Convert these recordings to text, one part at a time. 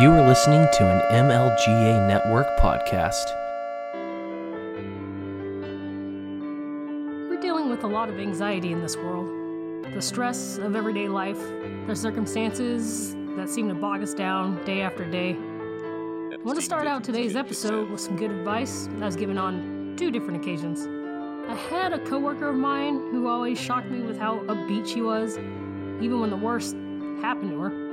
You are listening to an MLGA Network podcast. We're dealing with a lot of anxiety in this world. The stress of everyday life, the circumstances that seem to bog us down day after day. I want to start out today's episode with some good advice I was given on two different occasions. I had a coworker of mine who always shocked me with how upbeat she was, even when the worst happened to her.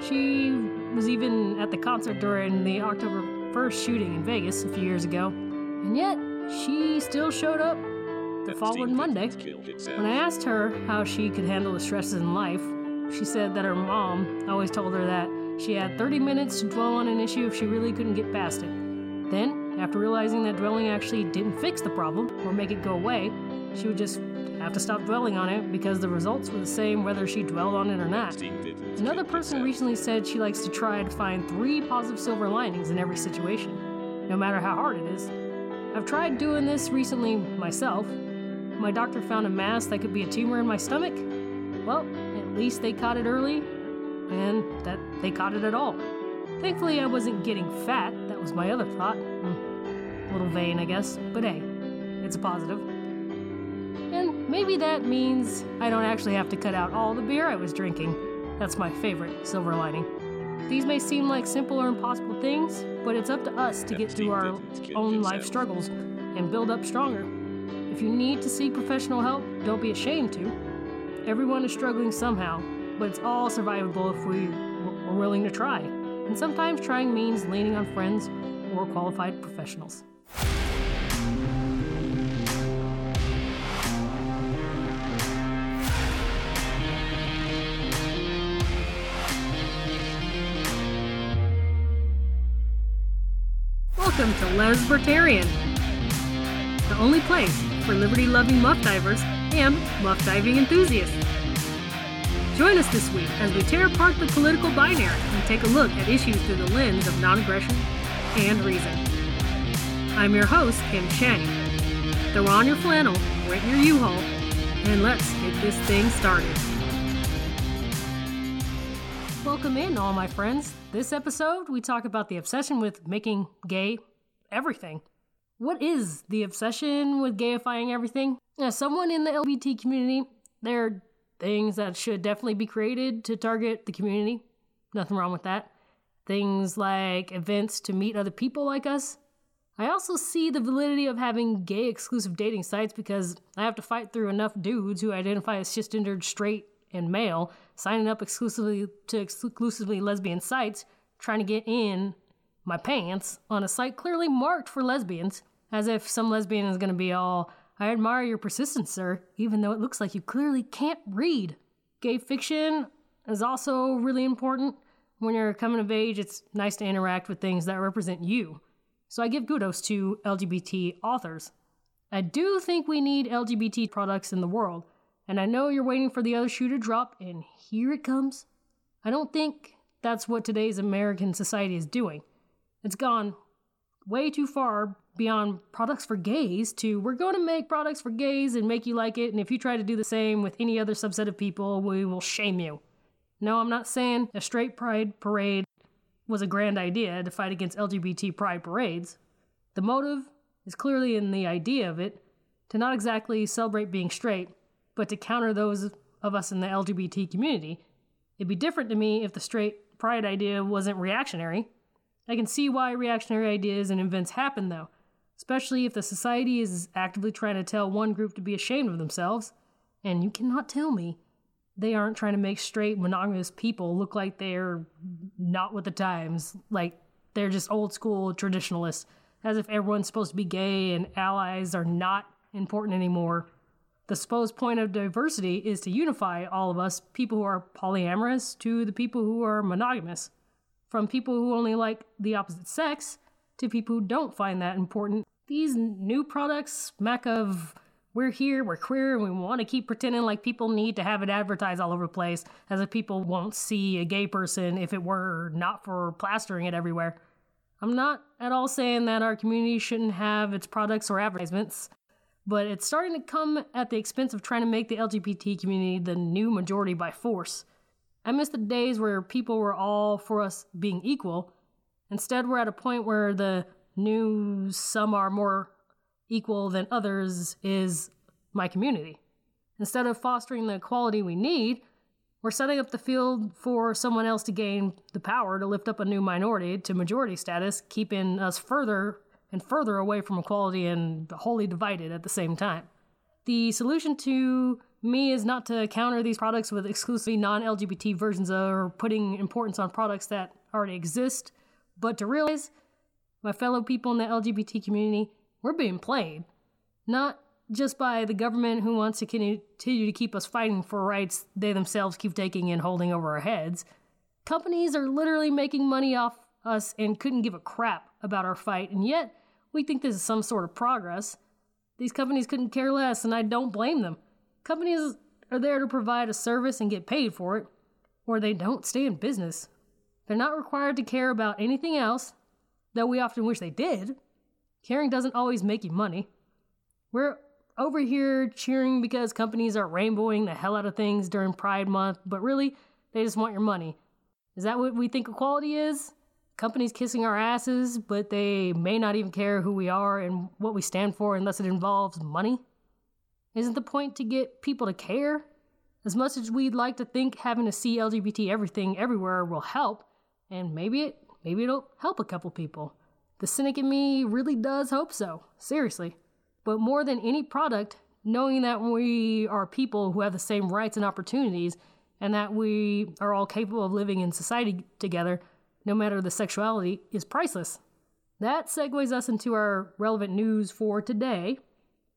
She was even at the concert during the October 1st shooting in Vegas a few years ago, and yet she still showed up the following Monday. When I asked her how she could handle the stresses in life, she said that her mom always told her that she had 30 minutes to dwell on an issue if she really couldn't get past it. Then, after realizing that dwelling actually didn't fix the problem or make it go away, she would just have to stop dwelling on it because the results were the same whether she dwelled on it or not. Another person recently said she likes to try to find three positive silver linings in every situation, no matter how hard it is. I've tried doing this recently myself. My doctor found a mass that could be a tumor in my stomach. Well, at least they caught it early, and that they caught it at all. Thankfully, I wasn't getting fat. That was my other thought. Hmm. A little vain, I guess, but hey, it's a positive. Maybe that means I don't actually have to cut out all the beer I was drinking. That's my favorite silver lining. These may seem like simple or impossible things, but it's up to us to get through our own life struggles and build up stronger. If you need to seek professional help, don't be ashamed to. Everyone is struggling somehow, but it's all survivable if we are willing to try. And sometimes trying means leaning on friends or qualified professionals. Welcome to Lesbertarian, the only place for liberty loving muff divers and muff diving enthusiasts. Join us this week as we tear apart the political binary and take a look at issues through the lens of non aggression and reason. I'm your host, Kim Shanny. Throw on your flannel, rent your U Haul, and let's get this thing started. Welcome in, all my friends. This episode, we talk about the obsession with making gay everything. What is the obsession with gayifying everything? As someone in the LGBT community, there are things that should definitely be created to target the community. Nothing wrong with that. Things like events to meet other people like us. I also see the validity of having gay exclusive dating sites because I have to fight through enough dudes who identify as cisgendered, straight, and male signing up exclusively to exclusively lesbian sites trying to get in my pants on a site clearly marked for lesbians, as if some lesbian is going to be all, I admire your persistence, sir, even though it looks like you clearly can't read. Gay fiction is also really important. When you're coming of age, it's nice to interact with things that represent you. So I give kudos to LGBT authors. I do think we need LGBT products in the world, and I know you're waiting for the other shoe to drop, and here it comes. I don't think that's what today's American society is doing. It's gone way too far beyond products for gays to we're going to make products for gays and make you like it, and if you try to do the same with any other subset of people, we will shame you. No, I'm not saying a straight pride parade was a grand idea to fight against LGBT pride parades. The motive is clearly in the idea of it to not exactly celebrate being straight, but to counter those of us in the LGBT community. It'd be different to me if the straight pride idea wasn't reactionary I can see why reactionary ideas and events happen, though, especially if the society is actively trying to tell one group to be ashamed of themselves. And you cannot tell me they aren't trying to make straight monogamous people look like they're not with the times, like they're just old school traditionalists, as if everyone's supposed to be gay and allies are not important anymore. The supposed point of diversity is to unify all of us, people who are polyamorous to the people who are monogamous from people who only like the opposite sex to people who don't find that important. These new products smack of we're here, we're queer, and we want to keep pretending like people need to have it advertised all over the place, as if people won't see a gay person if it were not for plastering it everywhere. I'm not at all saying that our community shouldn't have its products or advertisements, but it's starting to come at the expense of trying to make the LGBT community the new majority by force. I miss the days where people were all for us being equal. Instead, we're at a point where the new some are more equal than others is my community. Instead of fostering the equality we need, we're setting up the field for someone else to gain the power to lift up a new minority to majority status, keeping us further and further away from equality and wholly divided at the same time. The solution to me is not to counter these products with exclusively non LGBT versions or putting importance on products that already exist, but to realize, my fellow people in the LGBT community, we're being played. Not just by the government who wants to continue to keep us fighting for rights they themselves keep taking and holding over our heads. Companies are literally making money off us and couldn't give a crap about our fight, and yet we think this is some sort of progress. These companies couldn't care less, and I don't blame them. Companies are there to provide a service and get paid for it, or they don't stay in business. They're not required to care about anything else, though we often wish they did. Caring doesn't always make you money. We're over here cheering because companies are rainbowing the hell out of things during Pride Month, but really, they just want your money. Is that what we think equality is? Companies kissing our asses, but they may not even care who we are and what we stand for unless it involves money? Isn't the point to get people to care? As much as we'd like to think having to see LGBT everything everywhere will help, and maybe it maybe it'll help a couple people. The cynic in me really does hope so. Seriously. But more than any product, knowing that we are people who have the same rights and opportunities and that we are all capable of living in society together, no matter the sexuality, is priceless. That segues us into our relevant news for today.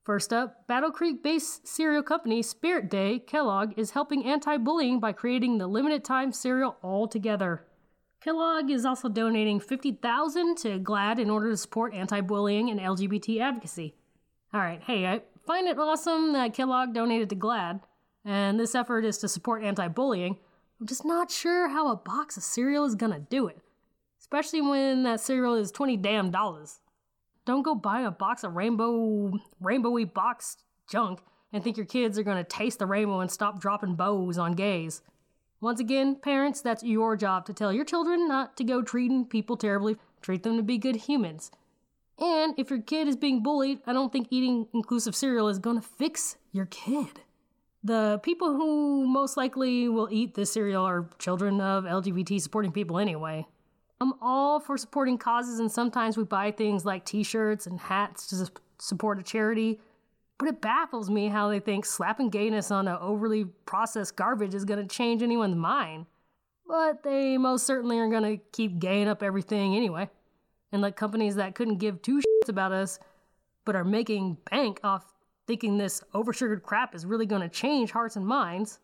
First up, Battle Creek based cereal company Spirit Day Kellogg is helping anti bullying by creating the limited time cereal altogether. Kellogg is also donating 50000 to GLAAD in order to support anti bullying and LGBT advocacy. All right, hey, I find it awesome that Kellogg donated to GLAAD, and this effort is to support anti bullying. I'm just not sure how a box of cereal is gonna do it, especially when that cereal is 20 damn dollars. Don't go buy a box of rainbow, rainbowy box junk and think your kids are gonna taste the rainbow and stop dropping bows on gays. Once again, parents, that's your job to tell your children not to go treating people terribly, treat them to be good humans. And if your kid is being bullied, I don't think eating inclusive cereal is to fix your kid. The people who most likely will eat this cereal are children of LGBT supporting people anyway. I'm all for supporting causes, and sometimes we buy things like t shirts and hats to support a charity. But it baffles me how they think slapping gayness on an overly processed garbage is going to change anyone's mind. But they most certainly are going to keep gaying up everything anyway and let companies that couldn't give two shits about us but are making bank off thinking this oversugared crap is really going to change hearts and minds.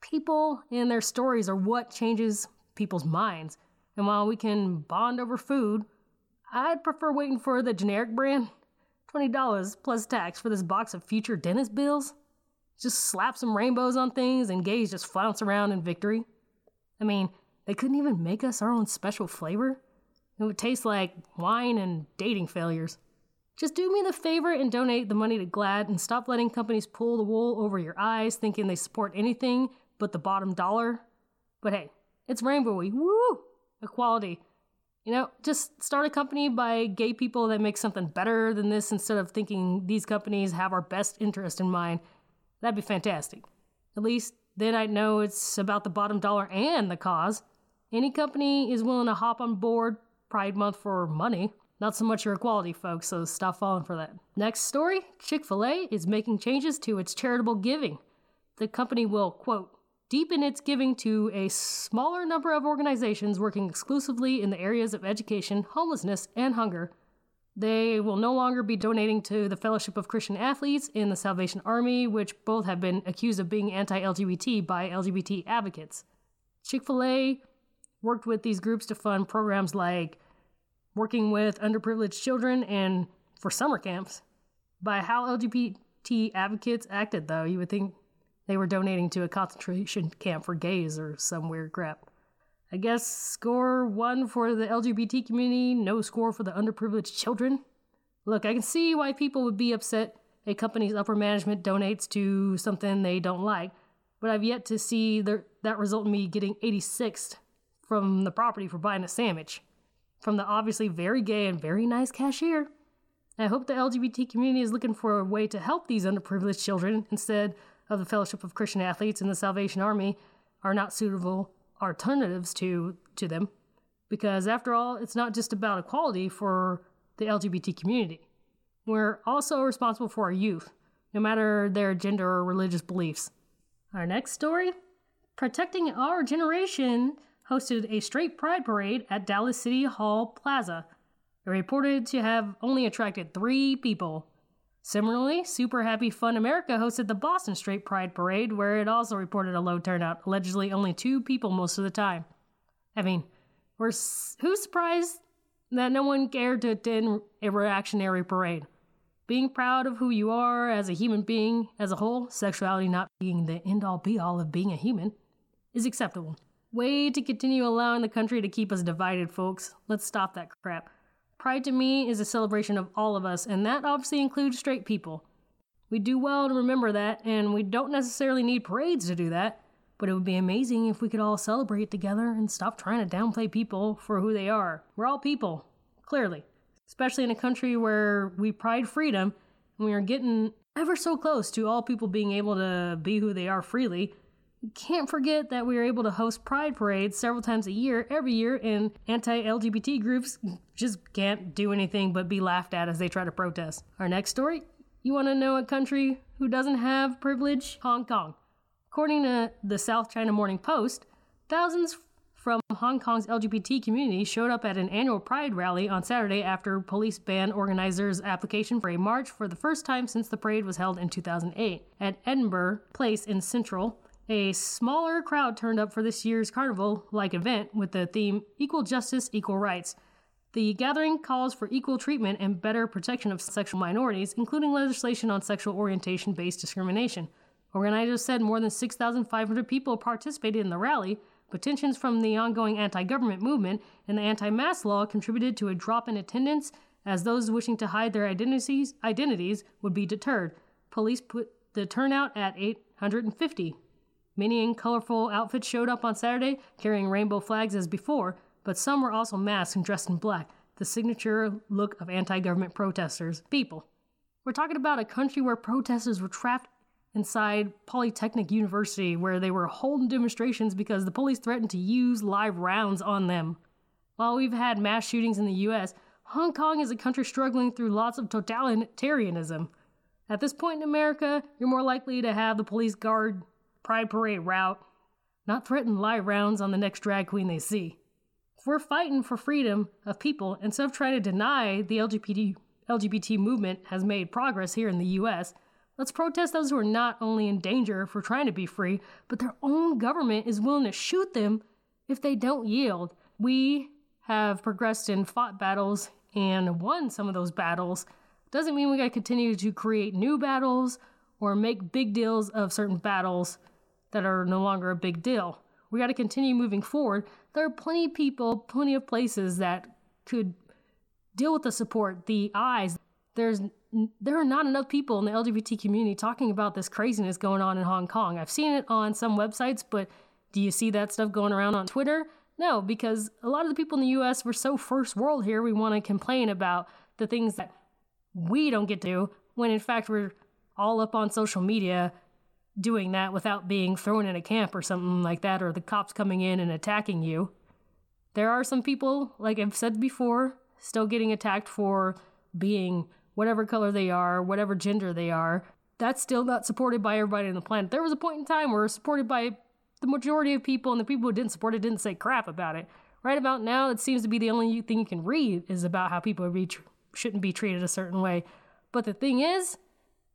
People and their stories are what changes people's minds. And while we can bond over food, I'd prefer waiting for the generic brand. $20 plus tax for this box of future dentist bills? Just slap some rainbows on things and gays just flounce around in victory. I mean, they couldn't even make us our own special flavor? It would taste like wine and dating failures. Just do me the favor and donate the money to GLAAD and stop letting companies pull the wool over your eyes thinking they support anything but the bottom dollar. But hey, it's rainbowy. Woo! Equality. You know, just start a company by gay people that make something better than this instead of thinking these companies have our best interest in mind. That'd be fantastic. At least then I'd know it's about the bottom dollar and the cause. Any company is willing to hop on board Pride Month for money. Not so much your equality, folks, so stop falling for that. Next story Chick fil A is making changes to its charitable giving. The company will, quote, deepen its giving to a smaller number of organizations working exclusively in the areas of education, homelessness, and hunger. They will no longer be donating to the Fellowship of Christian Athletes and the Salvation Army, which both have been accused of being anti LGBT by LGBT advocates. Chick fil A worked with these groups to fund programs like working with underprivileged children and for summer camps. By how LGBT advocates acted, though, you would think they were donating to a concentration camp for gays or some weird crap. I guess score one for the LGBT community, no score for the underprivileged children. Look, I can see why people would be upset a company's upper management donates to something they don't like, but I've yet to see the, that result in me getting 86th from the property for buying a sandwich from the obviously very gay and very nice cashier. I hope the LGBT community is looking for a way to help these underprivileged children instead of the Fellowship of Christian Athletes and the Salvation Army are not suitable alternatives to, to them. Because after all, it's not just about equality for the LGBT community. We're also responsible for our youth, no matter their gender or religious beliefs. Our next story Protecting Our Generation hosted a straight pride parade at Dallas City Hall Plaza. It reported to have only attracted three people. Similarly, Super Happy Fun America hosted the Boston Straight Pride Parade, where it also reported a low turnout, allegedly only two people most of the time. I mean, we're who's surprised that no one cared to attend a reactionary parade? Being proud of who you are as a human being as a whole, sexuality not being the end all be all of being a human, is acceptable. Way to continue allowing the country to keep us divided, folks. Let's stop that crap. Pride to me is a celebration of all of us, and that obviously includes straight people. We do well to remember that, and we don't necessarily need parades to do that, but it would be amazing if we could all celebrate together and stop trying to downplay people for who they are. We're all people, clearly, especially in a country where we pride freedom and we are getting ever so close to all people being able to be who they are freely can't forget that we are able to host pride parades several times a year, every year, and anti LGBT groups just can't do anything but be laughed at as they try to protest. Our next story you want to know a country who doesn't have privilege? Hong Kong. According to the South China Morning Post, thousands from Hong Kong's LGBT community showed up at an annual pride rally on Saturday after police banned organizers' application for a march for the first time since the parade was held in 2008 at Edinburgh Place in Central a smaller crowd turned up for this year's carnival like event with the theme Equal Justice, Equal Rights. The gathering calls for equal treatment and better protection of sexual minorities, including legislation on sexual orientation based discrimination. Organizers said more than 6,500 people participated in the rally, but tensions from the ongoing anti government movement and the anti mask law contributed to a drop in attendance as those wishing to hide their identities, identities would be deterred. Police put the turnout at 850. Many in colorful outfits showed up on Saturday, carrying rainbow flags as before, but some were also masked and dressed in black, the signature look of anti government protesters. People. We're talking about a country where protesters were trapped inside Polytechnic University, where they were holding demonstrations because the police threatened to use live rounds on them. While we've had mass shootings in the US, Hong Kong is a country struggling through lots of totalitarianism. At this point in America, you're more likely to have the police guard Pride Parade route, not threaten live rounds on the next drag queen they see. If we're fighting for freedom of people instead of trying to deny the LGBT, LGBT movement has made progress here in the US, let's protest those who are not only in danger for trying to be free, but their own government is willing to shoot them if they don't yield. We have progressed and fought battles and won some of those battles. Doesn't mean we gotta continue to create new battles or make big deals of certain battles that are no longer a big deal. We got to continue moving forward. There are plenty of people, plenty of places that could deal with the support, the eyes. There's there are not enough people in the LGBT community talking about this craziness going on in Hong Kong. I've seen it on some websites, but do you see that stuff going around on Twitter? No, because a lot of the people in the US, we're so first world here, we want to complain about the things that we don't get to when in fact we're all up on social media doing that without being thrown in a camp or something like that, or the cops coming in and attacking you. There are some people, like I've said before, still getting attacked for being whatever color they are, whatever gender they are. That's still not supported by everybody on the planet. There was a point in time where it was supported by the majority of people, and the people who didn't support it didn't say crap about it. Right about now, it seems to be the only thing you can read is about how people shouldn't be treated a certain way. But the thing is,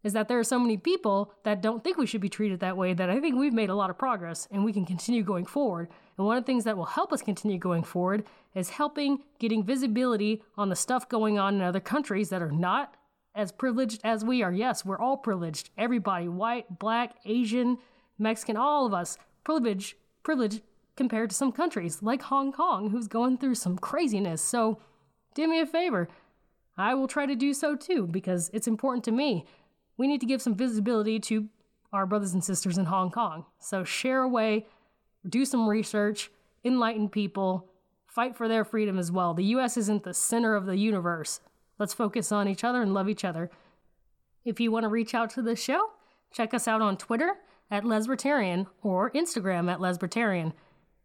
is that there are so many people that don't think we should be treated that way that I think we've made a lot of progress and we can continue going forward. And one of the things that will help us continue going forward is helping getting visibility on the stuff going on in other countries that are not as privileged as we are. Yes, we're all privileged. Everybody, white, black, Asian, Mexican, all of us, privileged, privileged compared to some countries like Hong Kong, who's going through some craziness. So do me a favor. I will try to do so too because it's important to me we need to give some visibility to our brothers and sisters in Hong Kong. So share away, do some research, enlighten people, fight for their freedom as well. The US isn't the center of the universe. Let's focus on each other and love each other. If you want to reach out to the show, check us out on Twitter at Lesbertarian or Instagram at Lesbertarian.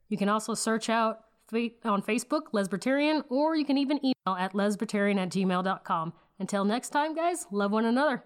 You can also search out on Facebook, Lesbertarian, or you can even email at lesbertarian at gmail.com. Until next time, guys, love one another.